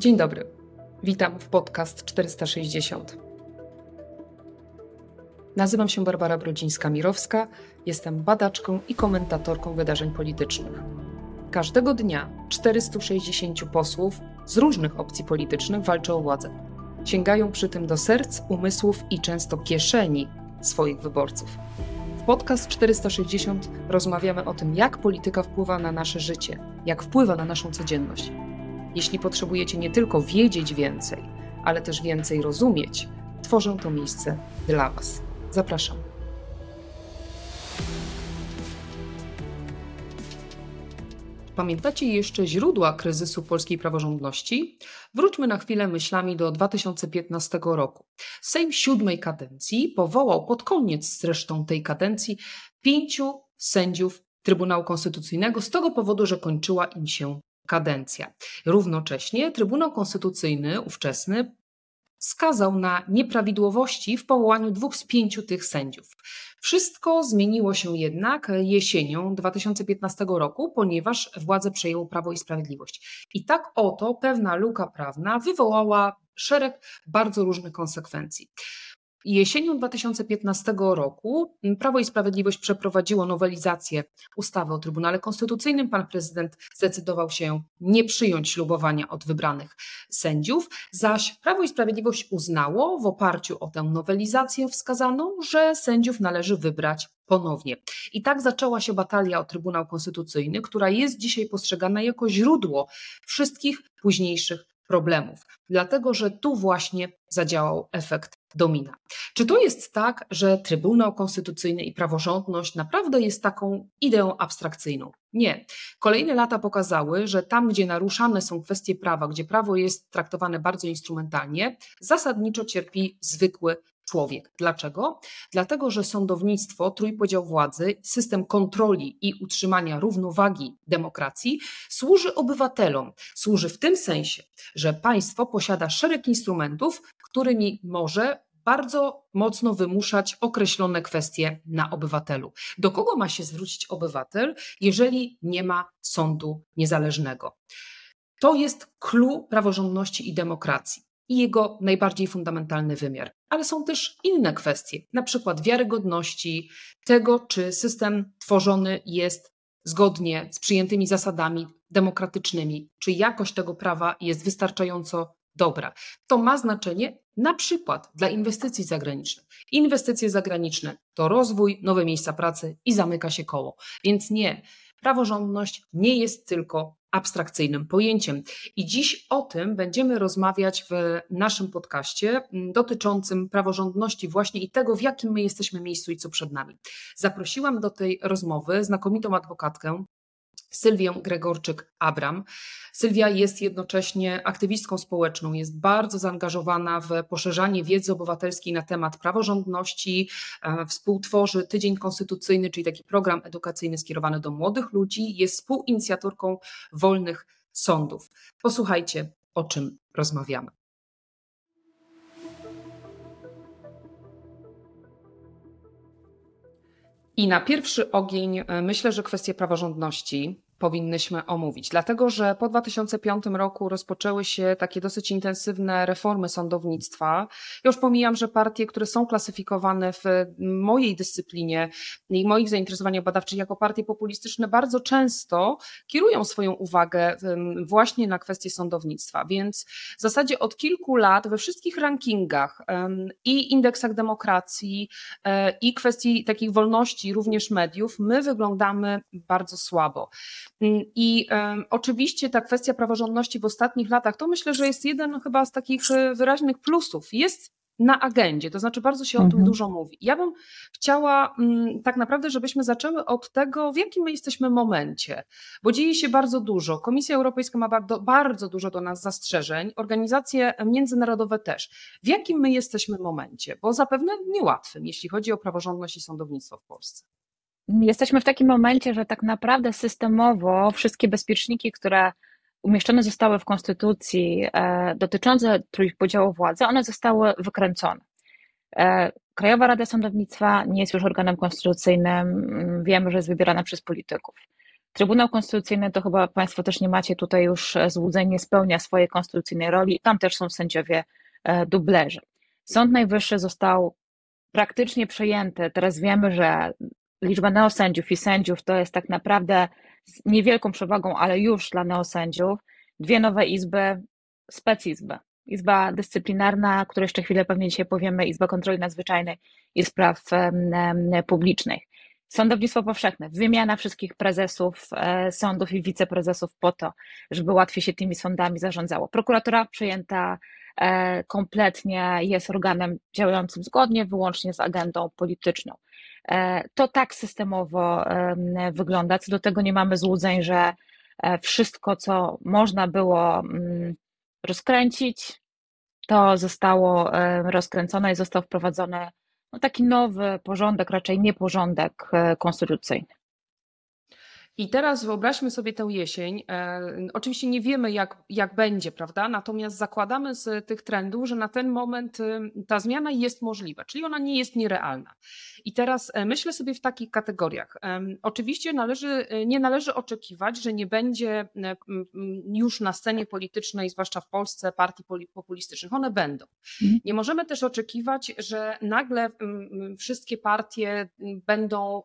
Dzień dobry. Witam w podcast 460. Nazywam się Barbara Brodzińska-Mirowska, jestem badaczką i komentatorką wydarzeń politycznych. Każdego dnia 460 posłów z różnych opcji politycznych walczy o władzę. Sięgają przy tym do serc, umysłów i często kieszeni swoich wyborców. W podcast 460 rozmawiamy o tym, jak polityka wpływa na nasze życie, jak wpływa na naszą codzienność. Jeśli potrzebujecie nie tylko wiedzieć więcej, ale też więcej rozumieć, tworzę to miejsce dla Was. Zapraszam. Pamiętacie jeszcze źródła kryzysu polskiej praworządności? Wróćmy na chwilę myślami do 2015 roku. Sejm siódmej kadencji powołał pod koniec zresztą tej kadencji pięciu sędziów Trybunału Konstytucyjnego z tego powodu, że kończyła im się kadencja. Równocześnie Trybunał Konstytucyjny ówczesny skazał na nieprawidłowości w powołaniu dwóch z pięciu tych sędziów. Wszystko zmieniło się jednak jesienią 2015 roku, ponieważ władzę przejęło Prawo i Sprawiedliwość. I tak oto pewna luka prawna wywołała szereg bardzo różnych konsekwencji. Jesienią 2015 roku Prawo i Sprawiedliwość przeprowadziło nowelizację ustawy o Trybunale Konstytucyjnym. Pan prezydent zdecydował się nie przyjąć ślubowania od wybranych sędziów, zaś Prawo i Sprawiedliwość uznało w oparciu o tę nowelizację wskazaną, że sędziów należy wybrać ponownie. I tak zaczęła się batalia o Trybunał Konstytucyjny, która jest dzisiaj postrzegana jako źródło wszystkich późniejszych problemów, dlatego że tu właśnie zadziałał efekt domina. Czy to jest tak, że Trybunał Konstytucyjny i praworządność naprawdę jest taką ideą abstrakcyjną? Nie. Kolejne lata pokazały, że tam, gdzie naruszane są kwestie prawa, gdzie prawo jest traktowane bardzo instrumentalnie, zasadniczo cierpi zwykły człowiek. Dlaczego? Dlatego, że sądownictwo, trójpodział władzy, system kontroli i utrzymania równowagi demokracji służy obywatelom. Służy w tym sensie, że państwo posiada szereg instrumentów, którymi może bardzo mocno wymuszać określone kwestie na obywatelu. Do kogo ma się zwrócić obywatel, jeżeli nie ma sądu niezależnego? To jest clue praworządności i demokracji i jego najbardziej fundamentalny wymiar. Ale są też inne kwestie, na przykład wiarygodności tego, czy system tworzony jest zgodnie z przyjętymi zasadami demokratycznymi, czy jakość tego prawa jest wystarczająco dobra. To ma znaczenie na przykład dla inwestycji zagranicznych. Inwestycje zagraniczne to rozwój, nowe miejsca pracy i zamyka się koło. Więc nie, praworządność nie jest tylko abstrakcyjnym pojęciem. I dziś o tym będziemy rozmawiać w naszym podcaście mm, dotyczącym praworządności właśnie i tego, w jakim my jesteśmy miejscu i co przed nami. Zaprosiłam do tej rozmowy znakomitą adwokatkę, Sylwię Gregorczyk-Abram. Sylwia jest jednocześnie aktywistką społeczną, jest bardzo zaangażowana w poszerzanie wiedzy obywatelskiej na temat praworządności, e, współtworzy Tydzień Konstytucyjny, czyli taki program edukacyjny skierowany do młodych ludzi, jest współinicjatorką wolnych sądów. Posłuchajcie, o czym rozmawiamy. I na pierwszy ogień e, myślę, że kwestie praworządności powinnyśmy omówić, dlatego że po 2005 roku rozpoczęły się takie dosyć intensywne reformy sądownictwa. Już pomijam, że partie, które są klasyfikowane w mojej dyscyplinie i moich zainteresowaniach badawczych jako partie populistyczne, bardzo często kierują swoją uwagę właśnie na kwestie sądownictwa. Więc w zasadzie od kilku lat we wszystkich rankingach i indeksach demokracji, e, i kwestii takich wolności, również mediów, my wyglądamy bardzo słabo. Mm, I oczywiście ta kwestia praworządności w ostatnich latach, to myślę, że jest jeden chyba z takich e, wyraźnych plusów. Jest na agendzie, to znaczy bardzo się o mhm. tym dużo mówi. Ja bym chciała mm, tak naprawdę, żebyśmy zaczęły od tego, w jakim my jesteśmy momencie, bo dzieje się bardzo dużo. Komisja Europejska ma bardzo, bardzo dużo do nas zastrzeżeń, organizacje międzynarodowe też. W jakim my jesteśmy momencie? Bo zapewne niełatwym, jeśli chodzi o praworządność i sądownictwo w Polsce. Jesteśmy w takim momencie, że tak naprawdę systemowo wszystkie bezpieczniki, które umieszczone zostały w Konstytucji e, dotyczące trójpodziału władzy, one zostały wykręcone. E, Krajowa Rada Sądownictwa nie jest już organem konstytucyjnym, wiemy, że jest wybierana przez polityków. Trybunał Konstytucyjny to chyba Państwo też nie macie tutaj już złudzeń, nie spełnia swojej konstytucyjnej roli. Tam też są sędziowie dublerzy. Sąd Najwyższy został praktycznie przejęty. Teraz wiemy, że liczba neosędziów i sędziów to jest tak naprawdę z niewielką przewagą, ale już dla neosędziów. Dwie nowe izby, specizby. Izba dyscyplinarna, której jeszcze chwilę pewnie dzisiaj powiemy, Izba Kontroli Nadzwyczajnej i Spraw Publicznych. Sądownictwo powszechne, wymiana wszystkich prezesów e, sądów i wiceprezesów po to, żeby łatwiej się tymi sądami zarządzało. Prokuratura przejęta e, kompletnie jest organem działającym zgodnie wyłącznie z agendą polityczną. E, to tak systemowo wygląda. Co do tego nie mamy złudzeń, że wszystko, co można było mm, rozkręcić, to zostało rozkręcone i został wprowadzony no taki nowy porządek, raczej nie porządek e, konstytucyjny. I teraz wyobraźmy sobie tę jesień. E, oczywiście nie wiemy, jak, jak będzie, prawda? Natomiast zakładamy z tych trendów, że na ten moment y, ta zmiana jest możliwa, czyli ona nie jest nierealna. I teraz e, myślę sobie w takich kategoriach. Oczywiście należy, nie należy oczekiwać, że nie będzie już na scenie politycznej, zwłaszcza w Polsce, partii populistycznych. One będą. Mhm. Nie możemy też oczekiwać, że nagle wszystkie partie będą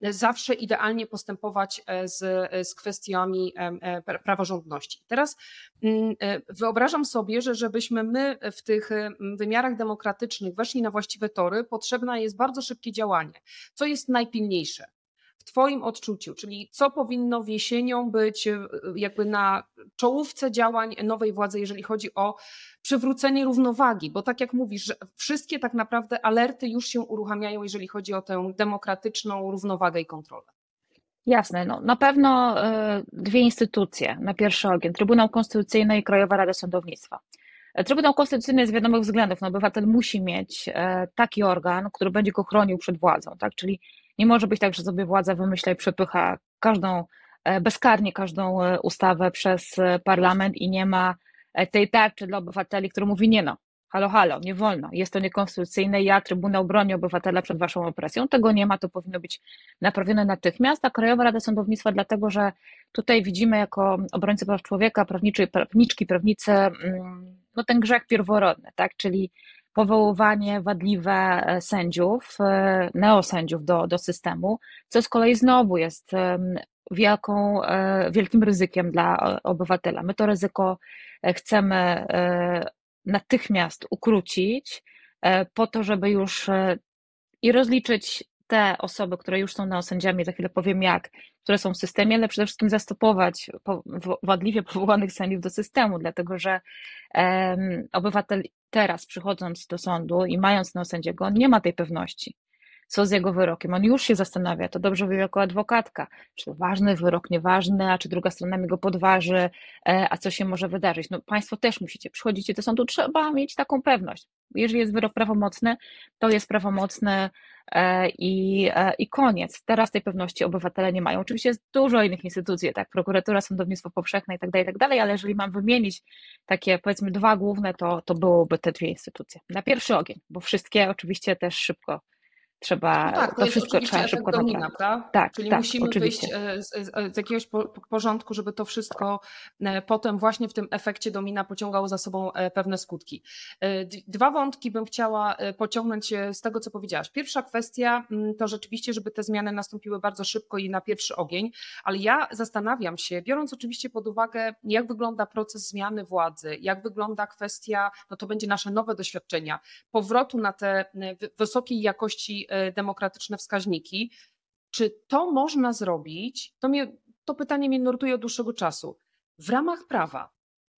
zawsze idealnie postępować E, z, e, z kwestiami e, praworządności. Teraz mm, wyobrażam sobie, że żebyśmy my w tych wymiarach demokratycznych weszli na właściwe tory, potrzebne jest bardzo szybkie działanie. Co jest najpilniejsze? w Twoim odczuciu, czyli co powinno jesienią być jakby na czołówce działań nowej władzy, jeżeli chodzi o przywrócenie równowagi, bo tak jak mówisz, wszystkie tak naprawdę alerty już się uruchamiają, jeżeli chodzi o tę demokratyczną równowagę i kontrolę. Jasne, no, na pewno e, dwie instytucje na pierwszy ogień, Trybunał Konstytucyjny i Krajowa Rada Sądownictwa. E, Trybunał Konstytucyjny z wiadomych względów, no obywatel musi mieć e, taki organ, który będzie go chronił przed władzą, tak? Czyli nie może być tak, że sobie władza wymyśla i przepycha każdą, bezkarnie każdą ustawę przez parlament i nie ma tej tarczy dla obywateli, który mówi nie no, halo, halo, nie wolno, jest to niekonstytucyjne, ja, Trybunał broni obywatela przed waszą opresją, tego nie ma, to powinno być naprawione natychmiast, a Krajowa Rada Sądownictwa dlatego, że tutaj widzimy jako obrońcy praw człowieka, prawniczy, prawniczki, prawnicy, mm, no ten grzech pierworodny, tak, czyli powoływanie wadliwe e, sędziów, e, neosędziów do, do systemu, co z kolei znowu jest wielką, e, wielkim ryzykiem dla obywatela. My to ryzyko chcemy natychmiast ukrócić, e, po to, żeby już e, i rozliczyć te osoby, które już są neosędziami, za chwilę powiem jak, które są w systemie, ale przede wszystkim zastopować wadliwie powołanych sędziów do systemu, dlatego że obywatel teraz przychodząc do sądu i mając neosędziego, on nie ma tej pewności co z jego wyrokiem. On już się zastanawia, to dobrze wie jako adwokatka, czy to ważny wyrok, nieważny, a czy druga strona mi go podważy, e, a co się może wydarzyć. No Państwo też musicie, przychodzicie do sądu, trzeba mieć taką pewność. Jeżeli jest wyrok prawomocny, to jest prawomocny e, i, e, i koniec. Teraz tej pewności obywatele nie mają. Oczywiście jest dużo innych instytucji, tak, prokuratura, sądownictwo powszechne i tak dalej, i tak ale jeżeli mam wymienić takie powiedzmy dwa główne, to, to byłoby te dwie instytucje. Na pierwszy ogień, bo wszystkie oczywiście też szybko trzeba no tak, to, to wszystko trzeba szybko domina, prawda? Tak, Czyli tak, musimy oczywiście. wyjść e, z, z, jakiegoś porządku, żeby to wszystko e, potem właśnie w tym efekcie domina pociągało za sobą e, pewne skutki. Dwa wątki bym chciała pociągnąć z tego, co powiedziałaś. Pierwsza kwestia mm, to rzeczywiście, żeby te zmiany nastąpiły bardzo szybko i na pierwszy ogień, ale ja zastanawiam się, biorąc oczywiście pod uwagę, jak wygląda proces zmiany władzy, jak wygląda kwestia, no to będzie nasze nowe doświadczenia, powrotu na te wysokiej jakości demokratyczne wskaźniki. Czy to można zrobić? To, mnie, to pytanie mnie nurtuje od dłuższego czasu. W ramach prawa.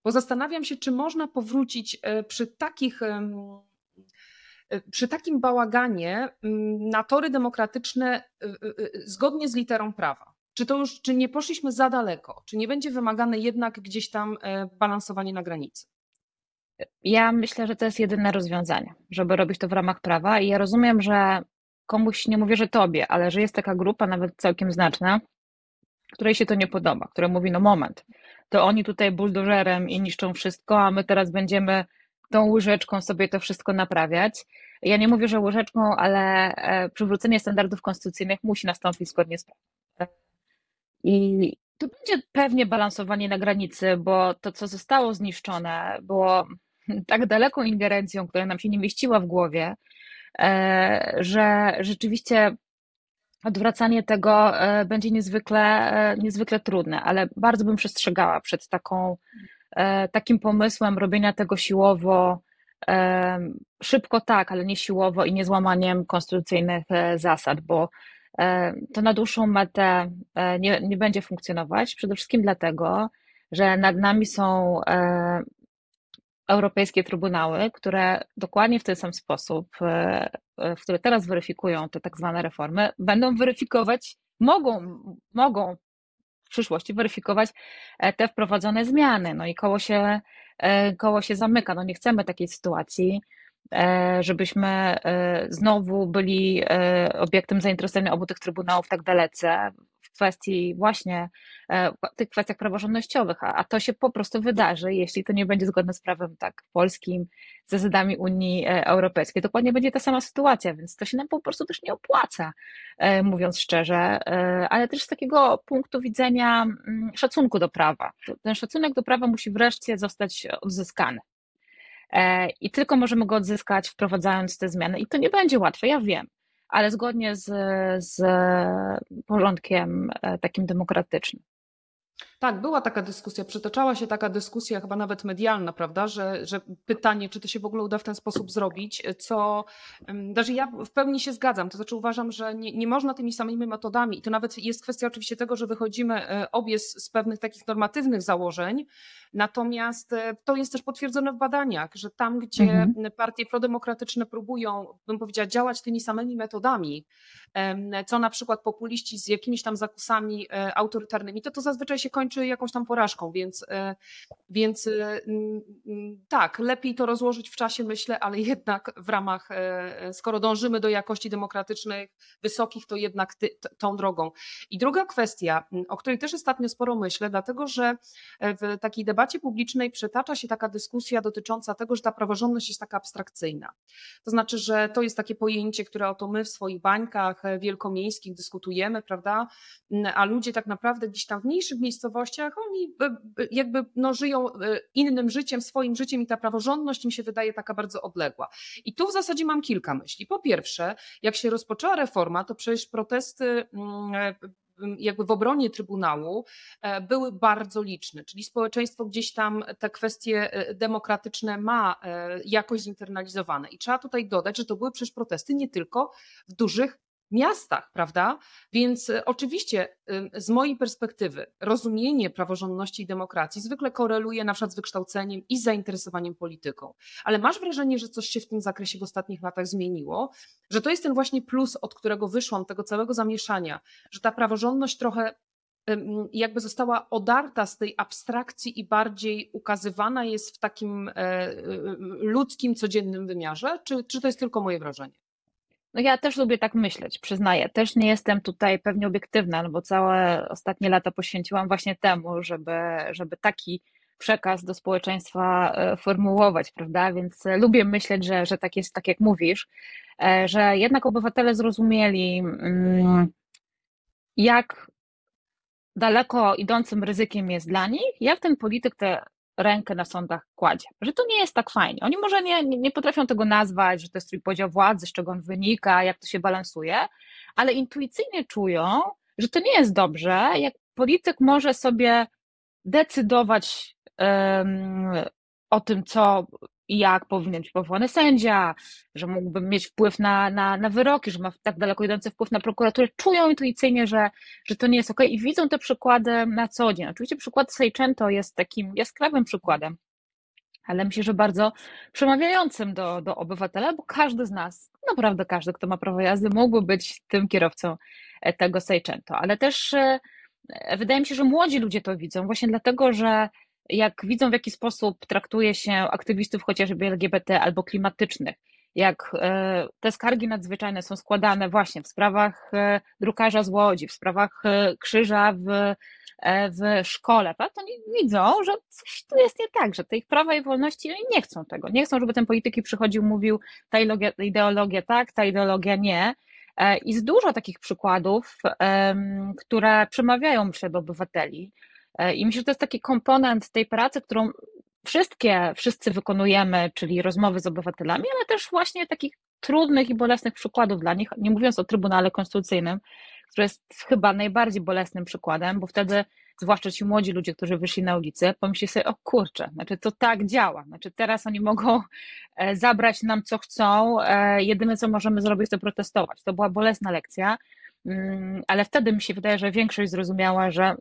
Bo zastanawiam się, czy można powrócić y, przy takich y, przy takim bałaganie na tory demokratyczne zgodnie z literą prawa. Czy to już, czy nie poszliśmy za daleko? Czy nie będzie wymagane jednak gdzieś tam balansowanie na granicy? Ja myślę, że to jest jedyne rozwiązanie, żeby robić to w ramach prawa. I ja rozumiem, że komuś, nie mówię, że tobie, ale że jest taka grupa, nawet całkiem znaczna, której się to nie podoba, która mówi, no moment, to oni tutaj buldożerem i niszczą wszystko, a my teraz będziemy tą łyżeczką sobie to wszystko naprawiać. Ja nie mówię, że łyżeczką, ale e, przywrócenie standardów konstytucyjnych musi nastąpić zgodnie z prawem. I to będzie pewnie balansowanie na granicy, bo to, co zostało zniszczone, było tak daleką ingerencją, która nam się nie mieściła w głowie, że rzeczywiście odwracanie tego e, będzie niezwykle, e, niezwykle trudne, ale bardzo bym przestrzegała przed taką, takim pomysłem robienia tego siłowo, szybko tak, ale nie siłowo i nie złamaniem konstytucyjnych zasad, bo to na dłuższą metę nie, nie będzie funkcjonować. Przede wszystkim dlatego, że nad nami są europejskie trybunały, które dokładnie w ten sam sposób, e, e, w który teraz weryfikują te tak zwane reformy, będą weryfikować, mogą, mogą w przyszłości weryfikować e, te wprowadzone zmiany. No i koło się, koło się zamyka. No nie chcemy takiej sytuacji, żebyśmy znowu byli obiektem zainteresowania obu tych trybunałów tak dalece kwestii właśnie, e, tych kwestiach praworządnościowych, a, a to się po prostu wydarzy, jeśli to nie będzie zgodne z prawem tak polskim, z zasadami Unii e, Europejskiej. Dokładnie będzie ta sama sytuacja, więc to się nam po prostu też nie opłaca, e, mówiąc szczerze, ale też z takiego punktu widzenia mm, szacunku do prawa. Ten szacunek do prawa musi wreszcie zostać odzyskany. I tylko możemy go odzyskać, wprowadzając te zmiany. I to nie będzie łatwe, ja wiem ale zgodnie z, z porządkiem e, takim demokratycznym. Tak, była taka dyskusja, przytaczała się taka dyskusja, chyba nawet medialna, prawda, że, że pytanie, czy to się w ogóle uda w ten sposób zrobić, co, znaczy ja w pełni się zgadzam, to znaczy uważam, że nie, nie można tymi samymi metodami i to nawet jest kwestia oczywiście tego, że wychodzimy e, obie z, z pewnych takich normatywnych założeń, natomiast e, to jest też potwierdzone w badaniach, że tam, gdzie mhm. partie prodemokratyczne próbują, bym powiedziała, działać tymi samymi metodami, co na przykład populiści z jakimiś tam zakusami e, autorytarnymi, to to zazwyczaj się kończy jakąś tam porażką, więc, e, więc e, tak, lepiej to rozłożyć w czasie, myślę, ale jednak w ramach, skoro dążymy do jakości demokratycznych, wysokich, to jednak ty, tą drogą. I druga kwestia, o której też ostatnio sporo myślę, dlatego że w takiej debacie publicznej przetacza się taka dyskusja dotycząca tego, że ta praworządność jest taka abstrakcyjna. To znaczy, że to jest takie pojęcie, które oto my w swoich bańkach wielkomiejskich dyskutujemy, prawda? A ludzie tak naprawdę gdzieś tam w mniejszych miejscowościach, oni jakby no, żyją e, innym życiem, swoim życiem i ta praworządność im się wydaje taka bardzo odległa. I tu w zasadzie mam kilka myśli. Po pierwsze, jak się rozpoczęła reforma, to przecież protesty mm, e, jakby w obronie Trybunału e, były bardzo liczne, czyli społeczeństwo gdzieś tam te kwestie demokratyczne ma jakoś zinternalizowane. I trzeba tutaj dodać, że to były przecież protesty nie tylko w dużych miastach, prawda? Więc e, oczywiście z mojej perspektywy rozumienie praworządności i demokracji zwykle koreluje na przykład z wykształceniem i z zainteresowaniem polityką. Ale masz wrażenie, że coś się w tym zakresie w ostatnich latach zmieniło? Że to jest ten właśnie plus, od którego wyszłam, tego całego zamieszania, że ta praworządność trochę jakby została odarta z tej abstrakcji i bardziej ukazywana jest w takim e, e, ludzkim, codziennym wymiarze? Czy, czy to jest tylko moje wrażenie? No ja też lubię tak myśleć, przyznaję. Też nie jestem tutaj pewnie obiektywna, no bo całe ostatnie lata poświęciłam właśnie temu, żeby, żeby taki przekaz do społeczeństwa e, formułować, prawda? Więc lubię myśleć, że, że tak jest, tak jak mówisz, e, że jednak obywatele zrozumieli, mm, jak daleko idącym ryzykiem jest dla nich, jak ten polityk te rękę na sądach kładzie, że to nie jest tak fajnie. Oni może nie, nie potrafią tego nazwać, że to jest trójpodział władzy, z czego on wynika, jak to się balansuje, ale intuicyjnie czują, że to nie jest dobrze, jak polityk może sobie decydować um, o tym, co jak powinien być powołany sędzia, że mógłby mieć wpływ na, na, na wyroki, że ma tak daleko idący wpływ na prokuraturę, czują intuicyjnie, że, że to nie jest ok i widzą te przykłady na co dzień. Oczywiście przykład Seicento jest takim jaskrawym przykładem, ale myślę, że bardzo przemawiającym do, do obywatela, bo każdy z nas, naprawdę każdy, kto ma prawo jazdy, mógłby być tym kierowcą e, tego Seicento, ale też e, wydaje mi się, że młodzi ludzie to widzą, właśnie dlatego, że jak widzą, w jaki sposób traktuje się aktywistów chociażby LGBT albo klimatycznych, jak e, te skargi nadzwyczajne są składane właśnie w sprawach e, drukarza z Łodzi, w sprawach e, krzyża w, w szkole, to oni widzą, że coś tu jest nie tak, że te ich prawa i wolności oni nie chcą tego. Nie chcą, żeby ten polityk przychodził, mówił ta ideologia, tak, ta ideologia nie. I jest dużo takich przykładów, które przemawiają do obywateli. I myślę, że to jest taki komponent tej pracy, którą wszystkie, wszyscy wykonujemy, czyli rozmowy z obywatelami, ale też właśnie takich trudnych i bolesnych przykładów dla nich, nie mówiąc o Trybunale Konstytucyjnym, który jest chyba najbardziej bolesnym przykładem, bo wtedy zwłaszcza ci młodzi ludzie, którzy wyszli na ulicę, pomyśleli sobie, o kurczę, znaczy to tak działa, znaczy teraz oni mogą e, zabrać nam co chcą, e, jedyne co możemy zrobić to protestować. To była bolesna lekcja, mm, ale wtedy mi się wydaje, że większość zrozumiała, że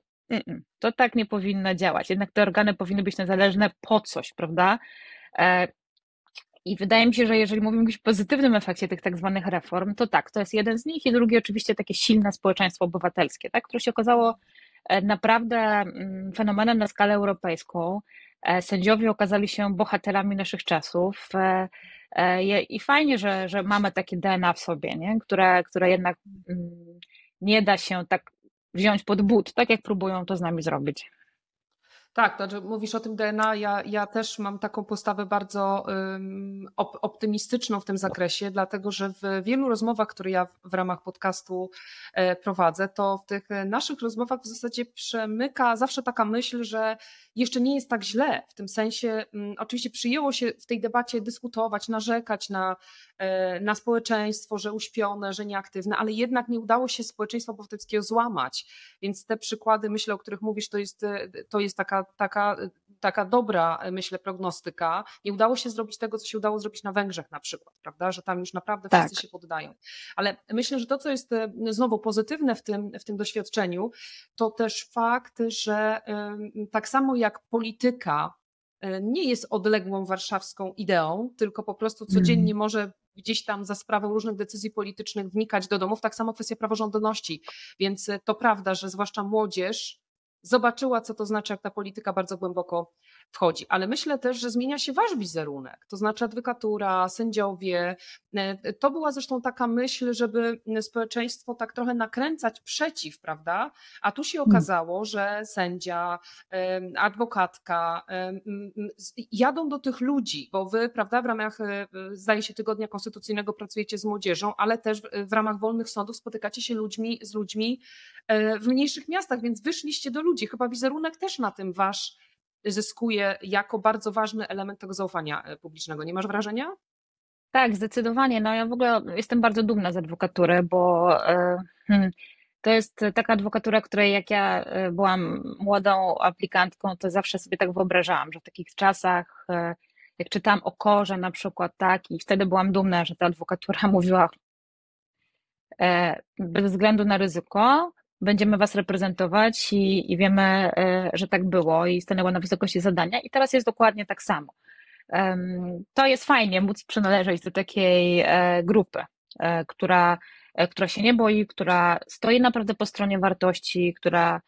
to tak nie powinno działać. Jednak te organy powinny być niezależne po coś, prawda? E, I wydaje mi się, że jeżeli mówimy o jakimś pozytywnym efekcie tych tak zwanych reform, to tak, to jest jeden z nich i drugi oczywiście takie silne społeczeństwo obywatelskie, tak, które się okazało e, naprawdę mm, fenomenem na skalę europejską. E, sędziowie okazali się bohaterami naszych czasów i fajnie, że, że mamy takie DNA w sobie, nie? Które, które jednak mm, nie da się tak wziąć pod but, tak jak próbują to z nami zrobić. Tak, znaczy mówisz o tym DNA. Ja, ja też mam taką postawę bardzo um, op optymistyczną w tym zakresie, dlatego że w wielu rozmowach, które ja w, w ramach podcastu e, prowadzę, to w tych naszych rozmowach w zasadzie przemyka zawsze taka myśl, że jeszcze nie jest tak źle. W tym sensie, um, oczywiście przyjęło się w tej debacie dyskutować, narzekać na, na społeczeństwo, że uśpione, że nieaktywne, ale jednak nie udało się społeczeństwa obywatelskiego złamać. Więc te przykłady, myślę, o których mówisz, to jest, to jest taka taka, taka dobra, myślę, prognostyka. Nie udało się zrobić tego, co się udało zrobić na Węgrzech na przykład, prawda? Że tam już naprawdę tak. wszyscy się poddają. Ale myślę, że to, co jest e, znowu pozytywne w tym, w tym doświadczeniu, to też fakt, że tak samo jak polityka e, nie jest odległą warszawską ideą, tylko po prostu codziennie mm. może gdzieś tam za sprawą różnych decyzji politycznych wnikać do domów, tak samo kwestia praworządności. Więc e, to prawda, że zwłaszcza młodzież zobaczyła, co to znaczy, jak ta polityka bardzo głęboko wchodzi. Ale myślę też, że zmienia się wasz wizerunek, to znaczy adwokatura, sędziowie. E, to była zresztą taka myśl, żeby społeczeństwo tak trochę nakręcać przeciw, prawda? A tu się hmm. okazało, że sędzia, adwokatka jadą do tych ludzi, bo wy, prawda, w ramach, e, zdaje się, tygodnia konstytucyjnego pracujecie z młodzieżą, ale też w ramach wolnych sądów spotykacie się ludźmi, z ludźmi e, w mniejszych miastach, więc wyszliście do ludzi. Chyba wizerunek też na tym wasz zyskuje jako bardzo ważny element tego zaufania e, publicznego. Nie masz wrażenia? Tak, zdecydowanie. No ja w ogóle jestem bardzo dumna z adwokatury, bo e, hmm, to jest taka adwokatura, której jak ja e, byłam młodą aplikantką, to zawsze sobie tak wyobrażałam, że w takich czasach, jak czytałam o korze na przykład, tak, i wtedy byłam dumna, że ta adwokatura mówiła bez względu na ryzyko, będziemy Was reprezentować i, i wiemy, e, że tak było i stanęła na wysokości zadania i teraz jest dokładnie tak samo. To jest fajnie móc przynależeć do takiej e, grupy, e, która, która się nie boi, która stoi naprawdę po stronie wartości, która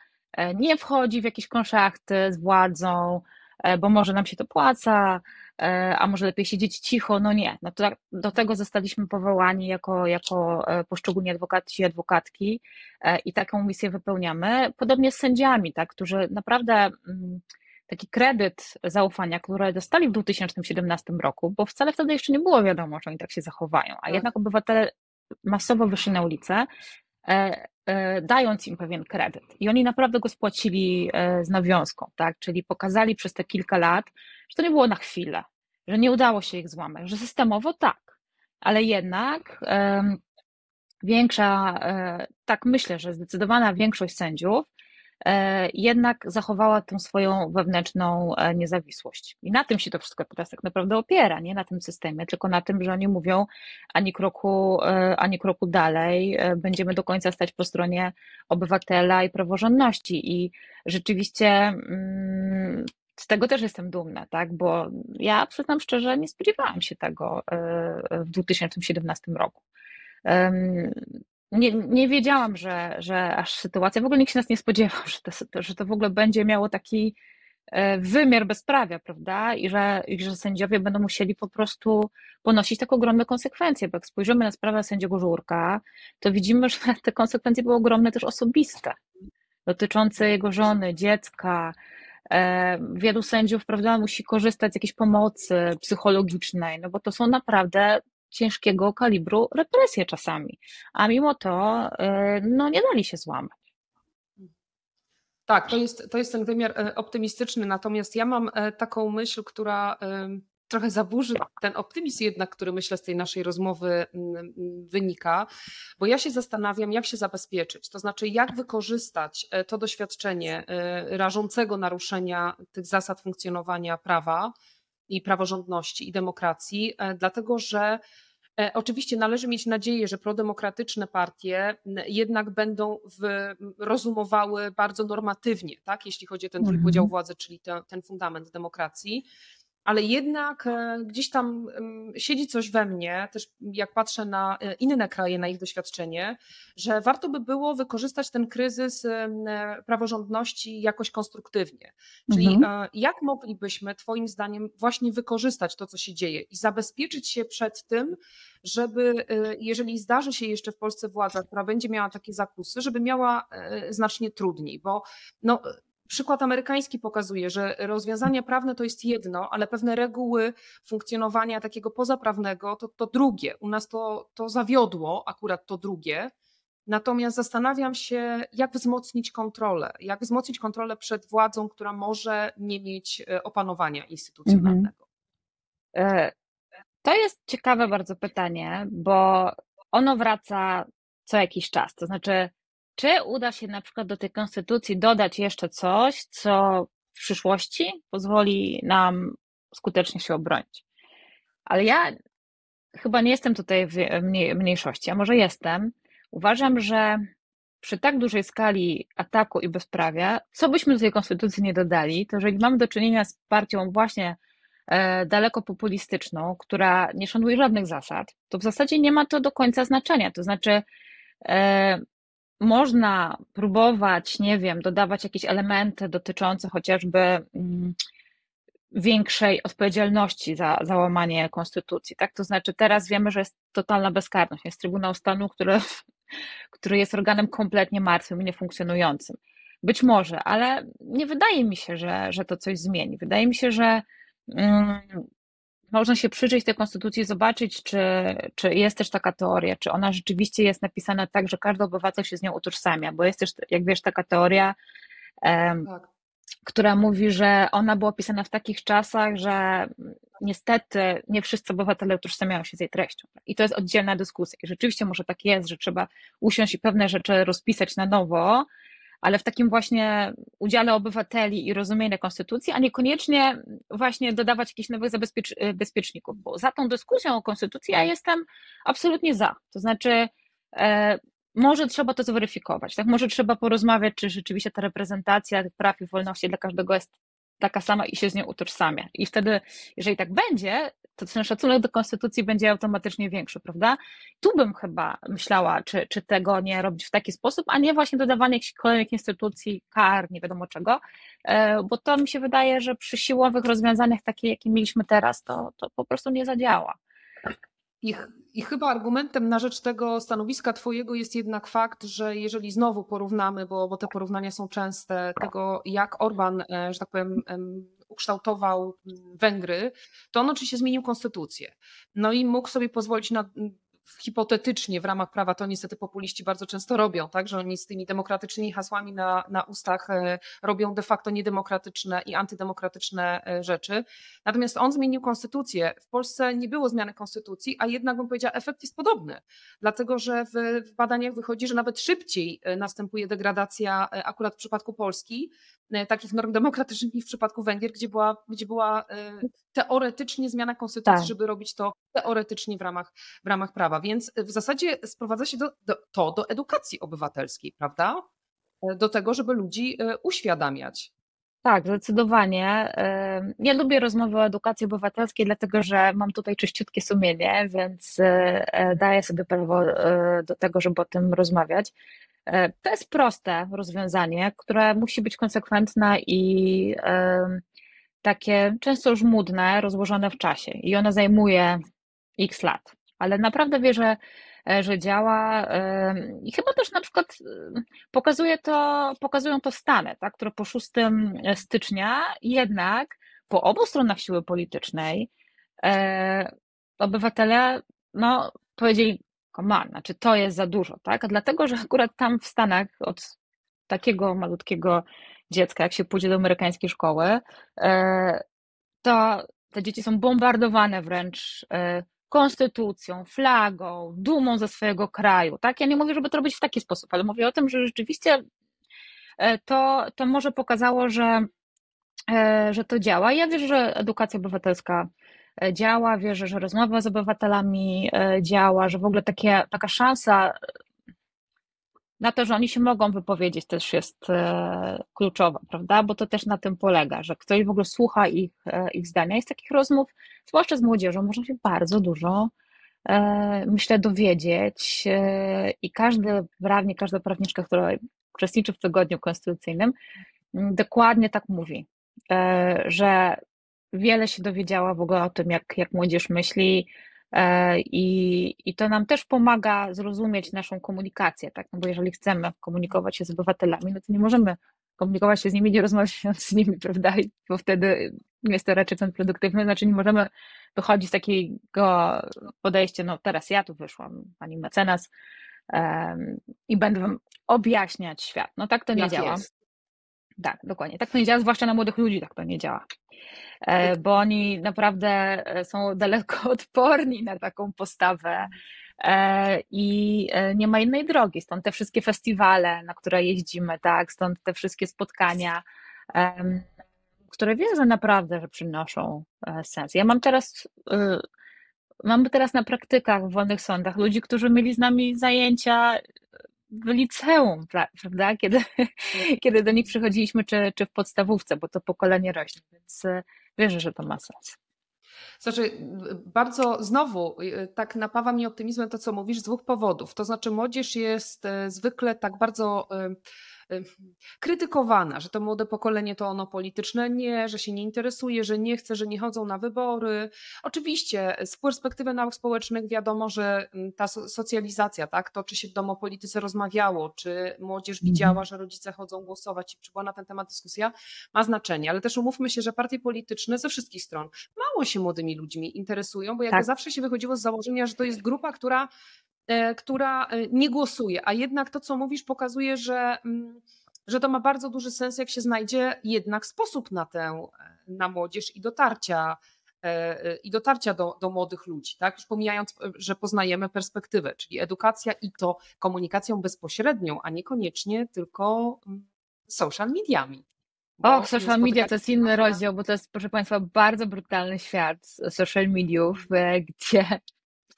nie wchodzi w jakieś konszachty z władzą, bo może nam się to płaca, a może lepiej siedzieć cicho, no nie. No to tak, do tego zostaliśmy powołani jako, jako e, poszczególni adwokaci i adwokatki e, i taką misję wypełniamy. Podobnie z sędziami, tak, którzy naprawdę mm, taki kredyt zaufania, który dostali w 2017 roku, bo wcale wtedy jeszcze nie było wiadomo, że oni tak się zachowają, a tak. jednak obywatele masowo wyszli na ulicę, dając im pewien kredyt. I oni naprawdę go spłacili z nawiązką, tak? Czyli pokazali przez te kilka lat, że to nie było na chwilę, że nie udało się ich złamać, że systemowo tak, ale jednak większa, e, tak myślę, że zdecydowana większość sędziów e, jednak zachowała tą swoją wewnętrzną e, niezawisłość. I na tym się to wszystko teraz tak naprawdę opiera, nie na tym systemie, tylko na tym, że oni mówią ani kroku, ani kroku dalej, będziemy do końca stać po stronie obywatela i praworządności. I rzeczywiście mm, z tego też jestem dumna, tak? bo ja przyznam szczerze, nie spodziewałam się tego e, w 2017 roku. Nie, nie wiedziałam, że, że aż sytuacja, w ogóle nikt się nas nie spodziewał, że to, że to w ogóle będzie miało taki e, wymiar bezprawia, prawda? I że, I że sędziowie będą musieli po prostu ponosić tak ogromne konsekwencje, bo jak spojrzymy na sprawę sędziego Żurka, to widzimy, że te konsekwencje były ogromne też osobiste, dotyczące jego żony, dziecka, E, wielu sędziów, prawda, musi korzystać z jakiejś pomocy psychologicznej, no bo to są naprawdę ciężkiego kalibru represje czasami, a mimo to no, nie dali się złamać. Tak, to jest, to jest ten wymiar optymistyczny, natomiast ja mam taką myśl, która trochę zaburzy ten optymizm jednak, który myślę z tej naszej rozmowy mm, mm, wynika, bo ja się zastanawiam, jak się zabezpieczyć, to znaczy jak wykorzystać e, to doświadczenie e, rażącego naruszenia tych zasad funkcjonowania prawa i praworządności i demokracji, e, dlatego że Oczywiście należy mieć nadzieję, że prodemokratyczne partie jednak będą rozumowały bardzo normatywnie, tak, jeśli chodzi o ten trójpodział mhm. władzy, czyli ten, ten fundament demokracji ale jednak e, gdzieś tam siedzi coś we mnie, też jak patrzę na e, inne kraje, na ich doświadczenie, że warto by było wykorzystać ten kryzys e, praworządności jakoś konstruktywnie. Czyli mhm. jak moglibyśmy, Twoim zdaniem, właśnie wykorzystać to, co się dzieje i zabezpieczyć się przed tym, żeby jeżeli zdarzy się jeszcze w Polsce władza, która będzie miała takie zakusy, żeby miała znacznie trudniej, bo no, Przykład amerykański pokazuje, że rozwiązania prawne to jest jedno, ale pewne reguły funkcjonowania takiego pozaprawnego to, to drugie. U nas to, to zawiodło, akurat to drugie. Natomiast zastanawiam się, jak wzmocnić kontrolę, jak wzmocnić kontrolę przed władzą, która może nie mieć e, opanowania instytucjonalnego. Mhm. To jest ciekawe bardzo pytanie, bo ono wraca co jakiś czas. To znaczy, czy uda się na przykład do tej konstytucji dodać jeszcze coś, co w przyszłości pozwoli nam skutecznie się obronić? Ale ja chyba nie jestem tutaj w mniejszości, a może jestem. Uważam, że przy tak dużej skali ataku i bezprawia, co byśmy do tej konstytucji nie dodali, to jeżeli mamy do czynienia z partią właśnie e, daleko populistyczną, która nie szanuje żadnych zasad, to w zasadzie nie ma to do końca znaczenia. To znaczy, e, można próbować, nie wiem, dodawać jakieś elementy dotyczące chociażby mm, większej odpowiedzialności za załamanie konstytucji. Tak? To znaczy, teraz wiemy, że jest totalna bezkarność. Jest Trybunał Stanu, który, który jest organem kompletnie martwym i niefunkcjonującym. Być może, ale nie wydaje mi się, że, że to coś zmieni. Wydaje mi się, że mm, można się przyjrzeć tej konstytucji i zobaczyć, czy, czy jest też taka teoria, czy ona rzeczywiście jest napisana tak, że każdy obywatel się z nią utożsamia, bo jest też, jak wiesz, taka teoria, tak. która mówi, że ona była pisana w takich czasach, że niestety nie wszyscy obywatele utożsamiają się z jej treścią. I to jest oddzielna dyskusja. I rzeczywiście może tak jest, że trzeba usiąść i pewne rzeczy rozpisać na nowo, ale w takim właśnie udziale obywateli i rozumieniu konstytucji, a niekoniecznie właśnie dodawać jakichś nowych zabezpieczników, bo za tą dyskusją o konstytucji ja jestem absolutnie za. To znaczy, e, może trzeba to zweryfikować, tak? Może trzeba porozmawiać, czy rzeczywiście ta reprezentacja praw i wolności dla każdego jest taka sama i się z nią utożsamia. I wtedy, jeżeli tak będzie, to ten szacunek do konstytucji będzie automatycznie większy, prawda? Tu bym chyba myślała, czy, czy tego nie robić w taki sposób, a nie właśnie dodawanie jakichś kolejnych instytucji, kar, nie wiadomo czego, e, bo to mi się wydaje, że przy siłowych rozwiązaniach, takie jakie mieliśmy teraz, to, to po prostu nie zadziała. I, I, chyba argumentem na rzecz tego stanowiska Twojego jest jednak fakt, że jeżeli znowu porównamy, bo, bo te porównania są częste, tego jak Orban, e, że tak powiem, ukształtował Węgry, to on oczywiście zmienił konstytucję. No i mógł sobie pozwolić na hipotetycznie w ramach prawa, to niestety populiści bardzo często robią, tak, że oni z tymi demokratycznymi hasłami na, na ustach e, robią de facto niedemokratyczne i antydemokratyczne e, rzeczy. Natomiast on zmienił konstytucję. W Polsce nie było zmiany konstytucji, a jednak bym powiedziała, efekt jest podobny, dlatego że w, w badaniach wychodzi, że nawet szybciej e, następuje degradacja akurat w przypadku Polski takich norm demokratycznych niż w przypadku Węgier, gdzie była, gdzie była teoretycznie zmiana konstytucji, tak. żeby robić to teoretycznie w ramach, w ramach prawa. Więc w zasadzie sprowadza się do, do, to do edukacji obywatelskiej, prawda? E, do tego, żeby ludzi e, uświadamiać. Tak, zdecydowanie. Ja lubię rozmowy o edukacji obywatelskiej, dlatego że mam tutaj czyściutkie sumienie, więc e, daję sobie prawo do tego, żeby o tym rozmawiać. To jest proste rozwiązanie, które musi być konsekwentne i takie często żmudne, rozłożone w czasie i ona zajmuje x lat, ale naprawdę wierzę, e, że działa i chyba też na przykład pokazuje to, pokazują to Stany, tak, które po 6 stycznia jednak po obu stronach siły politycznej e, obywatele no, powiedzieli, come on, znaczy to jest za dużo, tak? Dlatego, że akurat tam w Stanach od takiego malutkiego dziecka, jak się pójdzie do amerykańskiej szkoły, e, to te dzieci są bombardowane wręcz e, konstytucją, flagą, dumą ze swojego kraju. Tak? Ja nie mówię, żeby to robić w taki sposób, ale mówię o tym, że rzeczywiście e, to, to może pokazało, że, że to działa. Ja wierzę, że edukacja obywatelska działa, wierzę, że rozmowa z obywatelami działa, że w ogóle takie, taka szansa na to, że oni się mogą wypowiedzieć, też jest e, kluczowa, prawda? Bo to też na tym polega, że ktoś w ogóle słucha ich, e, ich zdania. Jest takich rozmów, zwłaszcza z młodzieżą, można się bardzo dużo, e, myślę, dowiedzieć i każdy prawnik, każda prawniczka, która uczestniczy w tygodniu konstytucyjnym, dokładnie tak mówi, że wiele się dowiedziała w ogóle o tym, jak, jak młodzież myśli, I, I to nam też pomaga zrozumieć naszą komunikację, tak? No bo jeżeli chcemy komunikować się z obywatelami, no to nie możemy komunikować się z nimi, nie rozmawiając z nimi, prawda? I bo wtedy jest to raczej ten produktywny, znaczy nie możemy wychodzić z takiego podejścia, no teraz ja tu wyszłam, pani mecenas, um, i będę wam objaśniać świat. No tak to nie Jak działa. Jest. Tak, dokładnie. Tak to nie działa, zwłaszcza na młodych ludzi tak to nie działa. E, bo oni naprawdę e, są daleko odporni na taką postawę e, i nie ma innej drogi. Stąd te wszystkie festiwale, na które jeździmy, tak, stąd te wszystkie spotkania, które wierzę naprawdę, że przynoszą sens. Ja mam teraz Mamy teraz na praktykach w wolnych sądach ludzi, którzy mieli z nami zajęcia w liceum, prawda? Kiedy, kiedy do nich przychodziliśmy, czy, czy w podstawówce, bo to pokolenie rośnie, więc wierzę, że to ma sens. Znaczy, bardzo znowu y, tak napawa mnie optymizmem to, co mówisz, z dwóch powodów. To znaczy, młodzież jest e, zwykle tak bardzo Y, krytykowana, że to młode pokolenie to ono polityczne nie, że się nie interesuje, że nie chce, że nie chodzą na wybory. Oczywiście z perspektywy nauk społecznych wiadomo, że mm, ta socjalizacja, tak, to czy się w domu o polityce rozmawiało, czy młodzież mhm. widziała, że rodzice chodzą głosować i czy była na ten temat dyskusja, ma znaczenie, ale też umówmy się, że partie polityczne ze wszystkich stron mało się młodymi ludźmi interesują, bo jakby tak. zawsze się wychodziło z założenia, że to jest grupa, która E, która e, nie głosuje, a jednak to, co mówisz, pokazuje, że, mm, że to ma bardzo duży sens, jak się znajdzie jednak sposób na tę, e, na młodzież i dotarcia i dotarcia do, do młodych ludzi, tak? Już pomijając, że poznajemy perspektywę, czyli edukacja i to komunikacją bezpośrednią, a niekoniecznie tylko mm, social mediami. O, social media to jest inny rozdział, bo to jest, proszę Państwa, bardzo brutalny świat social mediów, gdzie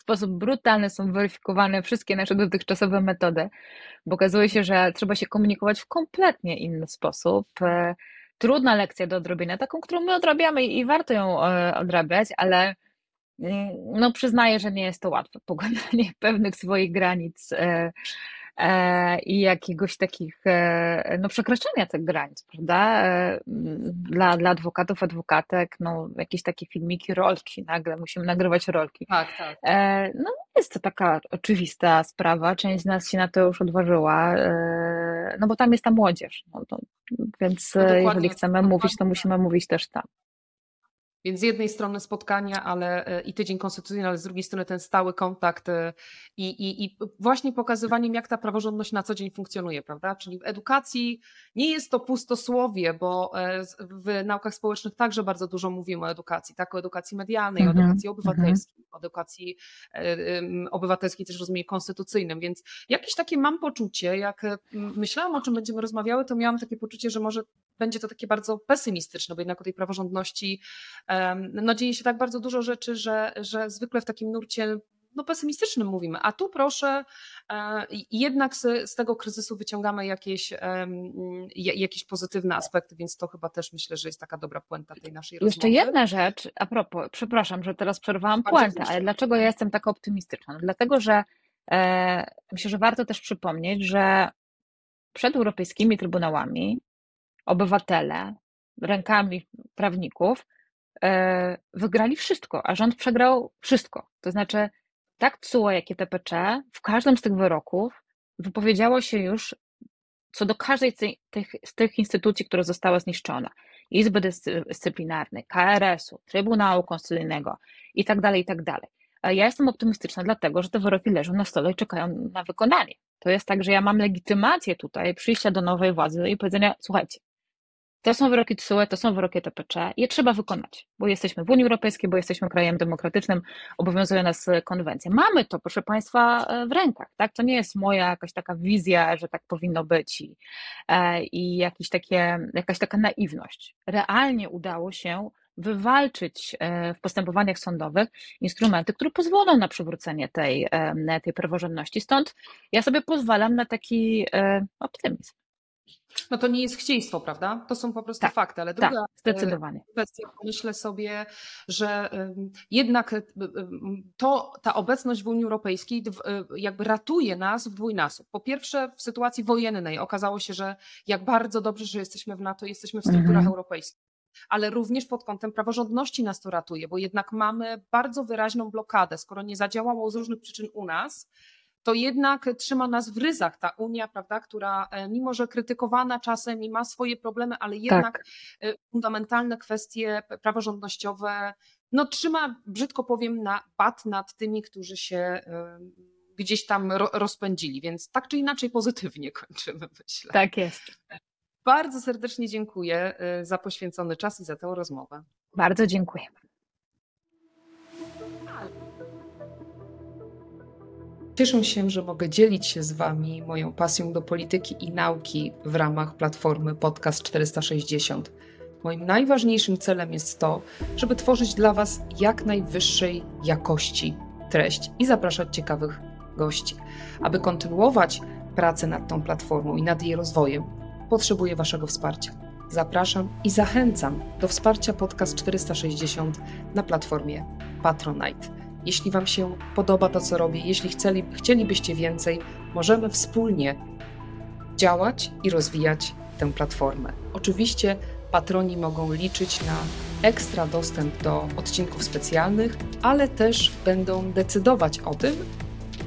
sposób brutalny są weryfikowane wszystkie nasze dotychczasowe metody, bo okazuje się, że trzeba się komunikować w kompletnie inny sposób. E, trudna lekcja do odrobienia, taką, którą my odrabiamy i warto ją e, odrabiać, ale mm, no przyznaję, że nie jest to łatwe pokonanie pewnych swoich granic e, i jakiegoś takich, e, no przekraczania tych granic, prawda? E, dla, dla adwokatów, adwokatek, no jakieś takie filmiki, rolki, nagle musimy nagrywać rolki. Tak, tak. No jest to taka oczywista sprawa, część z nas się na to już odważyła, no bo tam jest ta młodzież, no to, więc no jeżeli chcemy mówić, to musimy mówić też tam. Więc z jednej strony spotkania ale, e, i tydzień konstytucyjny, ale z drugiej strony ten stały kontakt e, i, i, i właśnie pokazywaniem, jak ta praworządność na co dzień funkcjonuje, prawda? Czyli w edukacji nie jest to pustosłowie, bo e, w naukach społecznych także bardzo dużo mówimy o edukacji, tak? O edukacji medialnej, o mhm, edukacji mhm. obywatelskiej, o edukacji obywatelskiej też rozumie konstytucyjnym, więc jakieś takie mam poczucie, jak myślałam o czym będziemy rozmawiały, to miałam takie poczucie, że może będzie to takie bardzo pesymistyczne, bo jednak o tej praworządności no, dzieje się tak bardzo dużo rzeczy, że, że zwykle w takim nurcie no, pesymistycznym mówimy, a tu proszę, e, jednak z, z tego kryzysu wyciągamy jakieś, jakieś pozytywne aspekty, więc to chyba też myślę, że jest taka dobra puenta tej naszej rozmowy. Jeszcze jedna rzecz, a propos, przepraszam, że teraz przerwałam puentę, ale dlaczego ja jestem taka optymistyczna? No, dlatego, że e, myślę, że warto też przypomnieć, że przed europejskimi trybunałami obywatele rękami prawników e, wygrali wszystko, a rząd przegrał wszystko. To znaczy, tak CUE, jak i TPC w każdym z tych wyroków wypowiedziało się już co do każdej z tych, z tych instytucji, która została zniszczona. Izby Dyscyplinarnej, KRS-u, Trybunału Konstytucyjnego i tak dalej, i tak dalej. Ja jestem optymistyczna, dlatego że te wyroki leżą na stole i czekają na wykonanie. To jest tak, że ja mam legitymację tutaj przyjścia do nowej władzy i powiedzenia: słuchajcie, to są wyroki TSUE, to są wyroki TPC, je trzeba wykonać, bo jesteśmy w Unii Europejskiej, bo jesteśmy krajem demokratycznym, obowiązuje nas konwencja. Mamy to, proszę Państwa, w rękach, tak? To nie jest moja jakaś taka wizja, że tak powinno być i, e, i jakieś takie, jakaś taka naiwność. Realnie udało się wywalczyć e, w postępowaniach sądowych instrumenty, które pozwolą na przywrócenie tej, e, tej praworządności. Stąd ja sobie pozwalam na taki optymizm. No to nie jest chcieństwo, prawda? To są po prostu tak, fakty. Ale druga tak, zdecydowanie. kwestia, myślę sobie, że jednak to, ta obecność w Unii Europejskiej jakby ratuje nas w dwójnasób. Po pierwsze w sytuacji wojennej okazało się, że jak bardzo dobrze, że jesteśmy w NATO, jesteśmy w strukturach mhm. europejskich ale również pod kątem praworządności nas to ratuje, bo jednak mamy bardzo wyraźną blokadę. Skoro nie zadziałało z różnych przyczyn u nas, to jednak trzyma nas w ryzach ta Unia, prawda, która e, mimo, że krytykowana czasem i ma swoje problemy, ale jednak tak. E, fundamentalne kwestie praworządnościowe, no trzyma, brzydko powiem, na bat nad tymi, którzy się e, gdzieś tam rozpędzili, więc tak czy inaczej pozytywnie kończymy, myślę. Tak jest. Bardzo serdecznie dziękuję za poświęcony czas i za tę rozmowę. Bardzo dziękuję. Cieszę się, że mogę dzielić się z Wami moją pasją do polityki i nauki w ramach platformy Podcast 460. Moim najważniejszym celem jest to, żeby tworzyć dla Was jak najwyższej jakości treść i zapraszać ciekawych gości. Aby kontynuować pracę nad tą platformą i nad jej rozwojem, potrzebuję Waszego wsparcia. Zapraszam i zachęcam do wsparcia Podcast 460 na platformie Patronite. Jeśli Wam się podoba to, co robię, jeśli chcieli, chcielibyście więcej, możemy wspólnie działać i rozwijać tę platformę. Oczywiście patroni mogą liczyć na ekstra dostęp do odcinków specjalnych, ale też będą decydować o tym,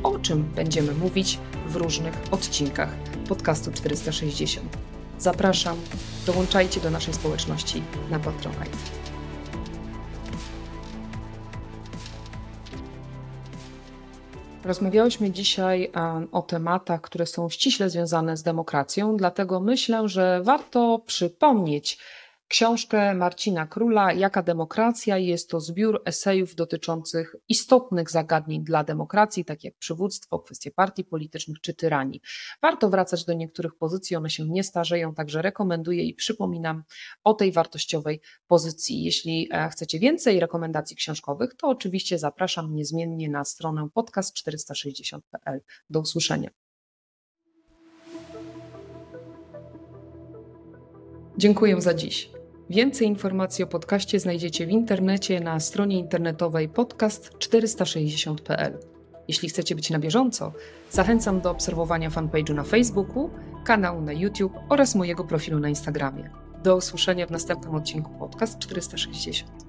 o czym będziemy mówić w różnych odcinkach podcastu 460. Zapraszam, dołączajcie do naszej społeczności na Patronite. Rozmawiałyśmy dzisiaj o tematach, które są ściśle związane z demokracją, dlatego myślę, że warto przypomnieć książkę Marcina Króla Jaka demokracja? Jest to zbiór esejów dotyczących istotnych zagadnień dla demokracji, tak jak przywództwo, kwestie partii politycznych czy tyranii. Warto wracać do niektórych pozycji, one się nie starzeją, także rekomenduję i przypominam o tej wartościowej pozycji. Jeśli e, chcecie więcej rekomendacji książkowych, to oczywiście zapraszam niezmiennie na stronę podcast460.pl. Do usłyszenia. Dziękuję za dziś. Więcej informacji o podcaście znajdziecie w internecie na stronie internetowej podcast460.pl. Jeśli chcecie być na bieżąco, zachęcam do obserwowania fanpage'u na Facebooku, kanału na YouTube oraz mojego profilu na Instagramie. Do usłyszenia w następnym odcinku Podcast 460.